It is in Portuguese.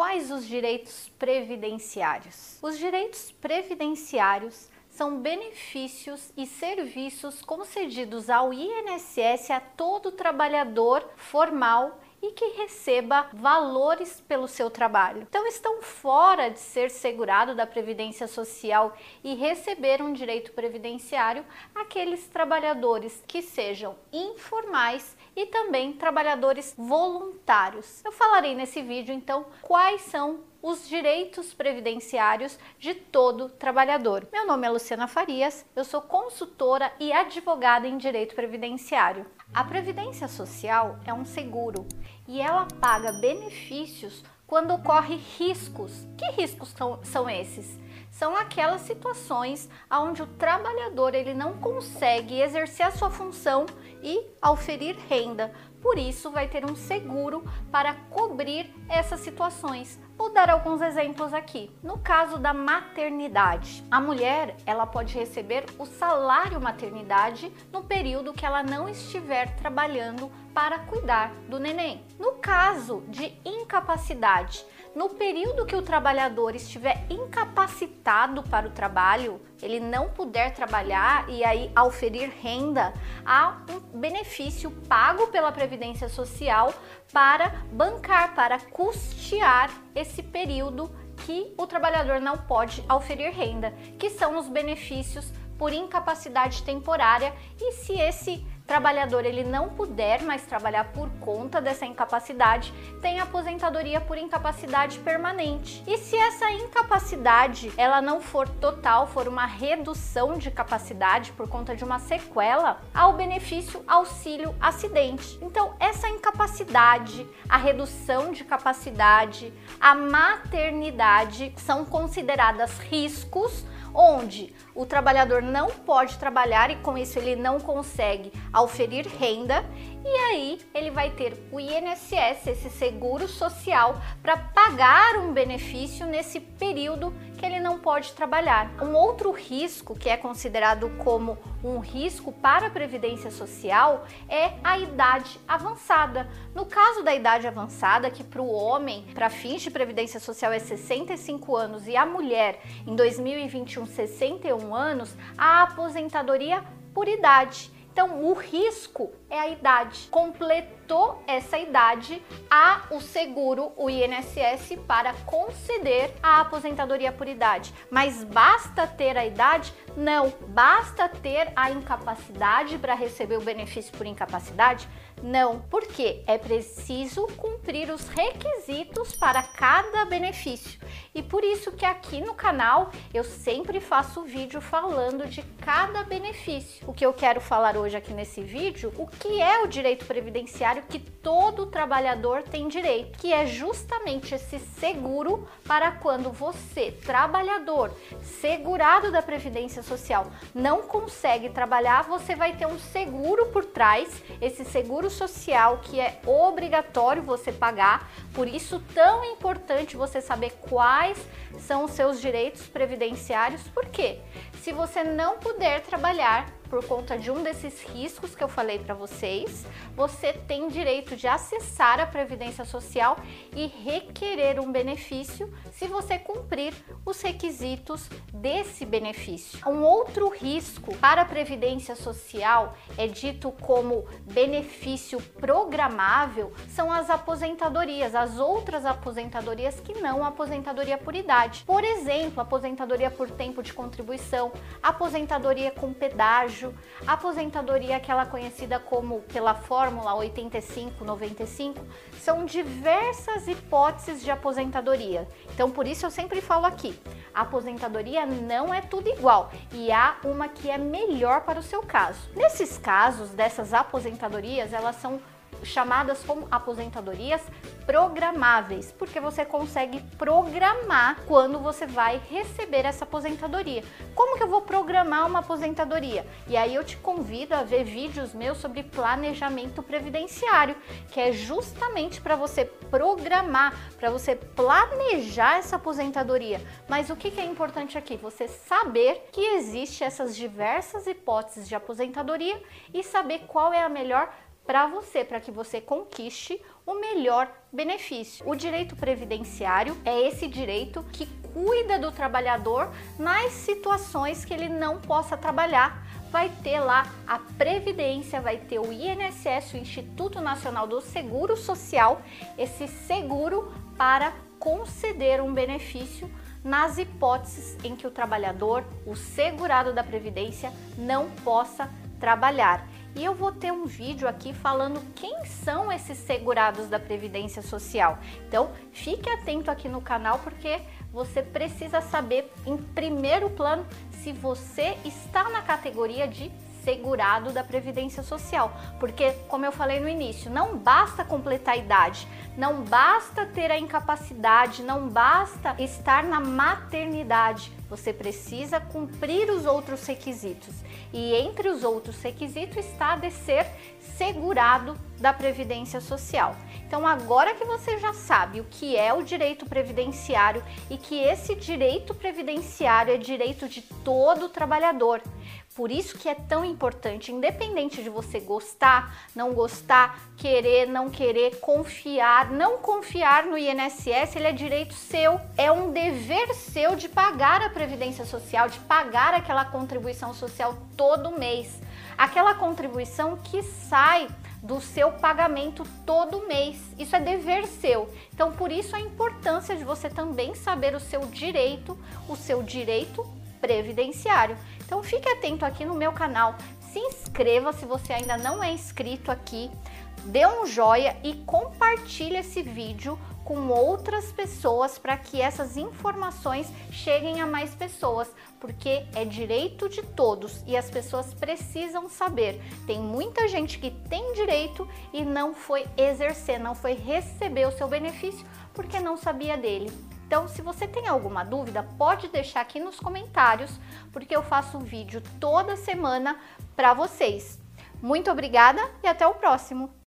quais os direitos previdenciários? Os direitos previdenciários são benefícios e serviços concedidos ao INSS a todo trabalhador formal e que receba valores pelo seu trabalho. Então estão fora de ser segurado da previdência social e receber um direito previdenciário aqueles trabalhadores que sejam informais e também trabalhadores voluntários. Eu falarei nesse vídeo então quais são os direitos previdenciários de todo trabalhador. Meu nome é Luciana Farias, eu sou consultora e advogada em direito previdenciário. A previdência social é um seguro e ela paga benefícios quando ocorre riscos. Que riscos são, são esses? São aquelas situações onde o trabalhador ele não consegue exercer a sua função e auferir renda. Por isso, vai ter um seguro para cobrir essas situações. Vou dar alguns exemplos aqui. No caso da maternidade, a mulher ela pode receber o salário maternidade no período que ela não estiver trabalhando para cuidar do neném. No caso de incapacidade, no período que o trabalhador estiver incapacitado para o trabalho, ele não puder trabalhar e aí auferir renda, há um benefício pago pela Previdência Social para bancar, para custear esse período que o trabalhador não pode auferir renda, que são os benefícios por incapacidade temporária. E se esse trabalhador ele não puder mais trabalhar por conta dessa incapacidade, tem aposentadoria por incapacidade permanente. E se essa incapacidade ela não for total, for uma redução de capacidade por conta de uma sequela, há o benefício auxílio acidente. Então, essa incapacidade, a redução de capacidade, a maternidade são consideradas riscos onde o trabalhador não pode trabalhar e com isso ele não consegue auferir renda e aí ele vai ter o INSS, esse seguro social, para pagar um benefício nesse período que ele não pode trabalhar. Um outro risco que é considerado como um risco para a previdência social é a idade avançada. No caso da idade avançada, que para o homem, para fins de previdência social é 65 anos e a mulher em 2021 61 anos, a aposentadoria por idade. Então, o risco é a idade. Essa idade, há o seguro, o INSS, para conceder a aposentadoria por idade. Mas basta ter a idade? Não. Basta ter a incapacidade para receber o benefício por incapacidade? Não, porque é preciso cumprir os requisitos para cada benefício. E por isso que aqui no canal eu sempre faço vídeo falando de cada benefício. O que eu quero falar hoje aqui nesse vídeo, o que é o direito previdenciário que todo trabalhador tem direito, que é justamente esse seguro para quando você, trabalhador, segurado da previdência social, não consegue trabalhar, você vai ter um seguro por trás, esse seguro social que é obrigatório você pagar, por isso tão importante você saber quais são os seus direitos previdenciários, porque se você não puder trabalhar, por conta de um desses riscos que eu falei para vocês, você tem direito de acessar a Previdência Social e requerer um benefício se você cumprir os requisitos desse benefício. Um outro risco para a Previdência Social é dito como benefício programável são as aposentadorias, as outras aposentadorias que não a aposentadoria por idade. Por exemplo, aposentadoria por tempo de contribuição, aposentadoria com pedágio, aposentadoria aquela conhecida como pela fórmula 85-95, são diversas hipóteses de aposentadoria. Então por isso eu sempre falo aqui, aposentadoria não é tudo igual e há uma que é melhor para o seu caso. Nesses casos dessas aposentadorias, elas são chamadas como aposentadorias programáveis, porque você consegue programar quando você vai receber essa aposentadoria. Como que eu vou programar uma aposentadoria? E aí eu te convido a ver vídeos meus sobre planejamento previdenciário, que é justamente para você programar, para você planejar essa aposentadoria. Mas o que, que é importante aqui? Você saber que existe essas diversas hipóteses de aposentadoria e saber qual é a melhor para você, para que você conquiste o melhor benefício. O direito previdenciário é esse direito que cuida do trabalhador nas situações que ele não possa trabalhar. Vai ter lá a Previdência, vai ter o INSS, o Instituto Nacional do Seguro Social, esse seguro para conceder um benefício nas hipóteses em que o trabalhador, o segurado da Previdência, não possa trabalhar. E eu vou ter um vídeo aqui falando quem são esses segurados da Previdência Social. Então, fique atento aqui no canal porque você precisa saber em primeiro plano se você está na categoria de segurado da Previdência Social. Porque, como eu falei no início, não basta completar a idade, não basta ter a incapacidade, não basta estar na maternidade. Você precisa cumprir os outros requisitos. E entre os outros requisitos está de ser segurado da Previdência Social. Então, agora que você já sabe o que é o direito previdenciário e que esse direito previdenciário é direito de todo trabalhador, por isso que é tão importante, independente de você gostar, não gostar, querer, não querer, confiar, não confiar no INSS, ele é direito seu, é um dever seu de pagar a previdência social, de pagar aquela contribuição social todo mês. Aquela contribuição que sai do seu pagamento todo mês. Isso é dever seu. Então, por isso a importância de você também saber o seu direito, o seu direito previdenciário. Então fique atento aqui no meu canal, se inscreva se você ainda não é inscrito aqui, dê um joinha e compartilhe esse vídeo com outras pessoas para que essas informações cheguem a mais pessoas, porque é direito de todos e as pessoas precisam saber. Tem muita gente que tem direito e não foi exercer, não foi receber o seu benefício porque não sabia dele. Então, se você tem alguma dúvida, pode deixar aqui nos comentários, porque eu faço um vídeo toda semana para vocês. Muito obrigada e até o próximo!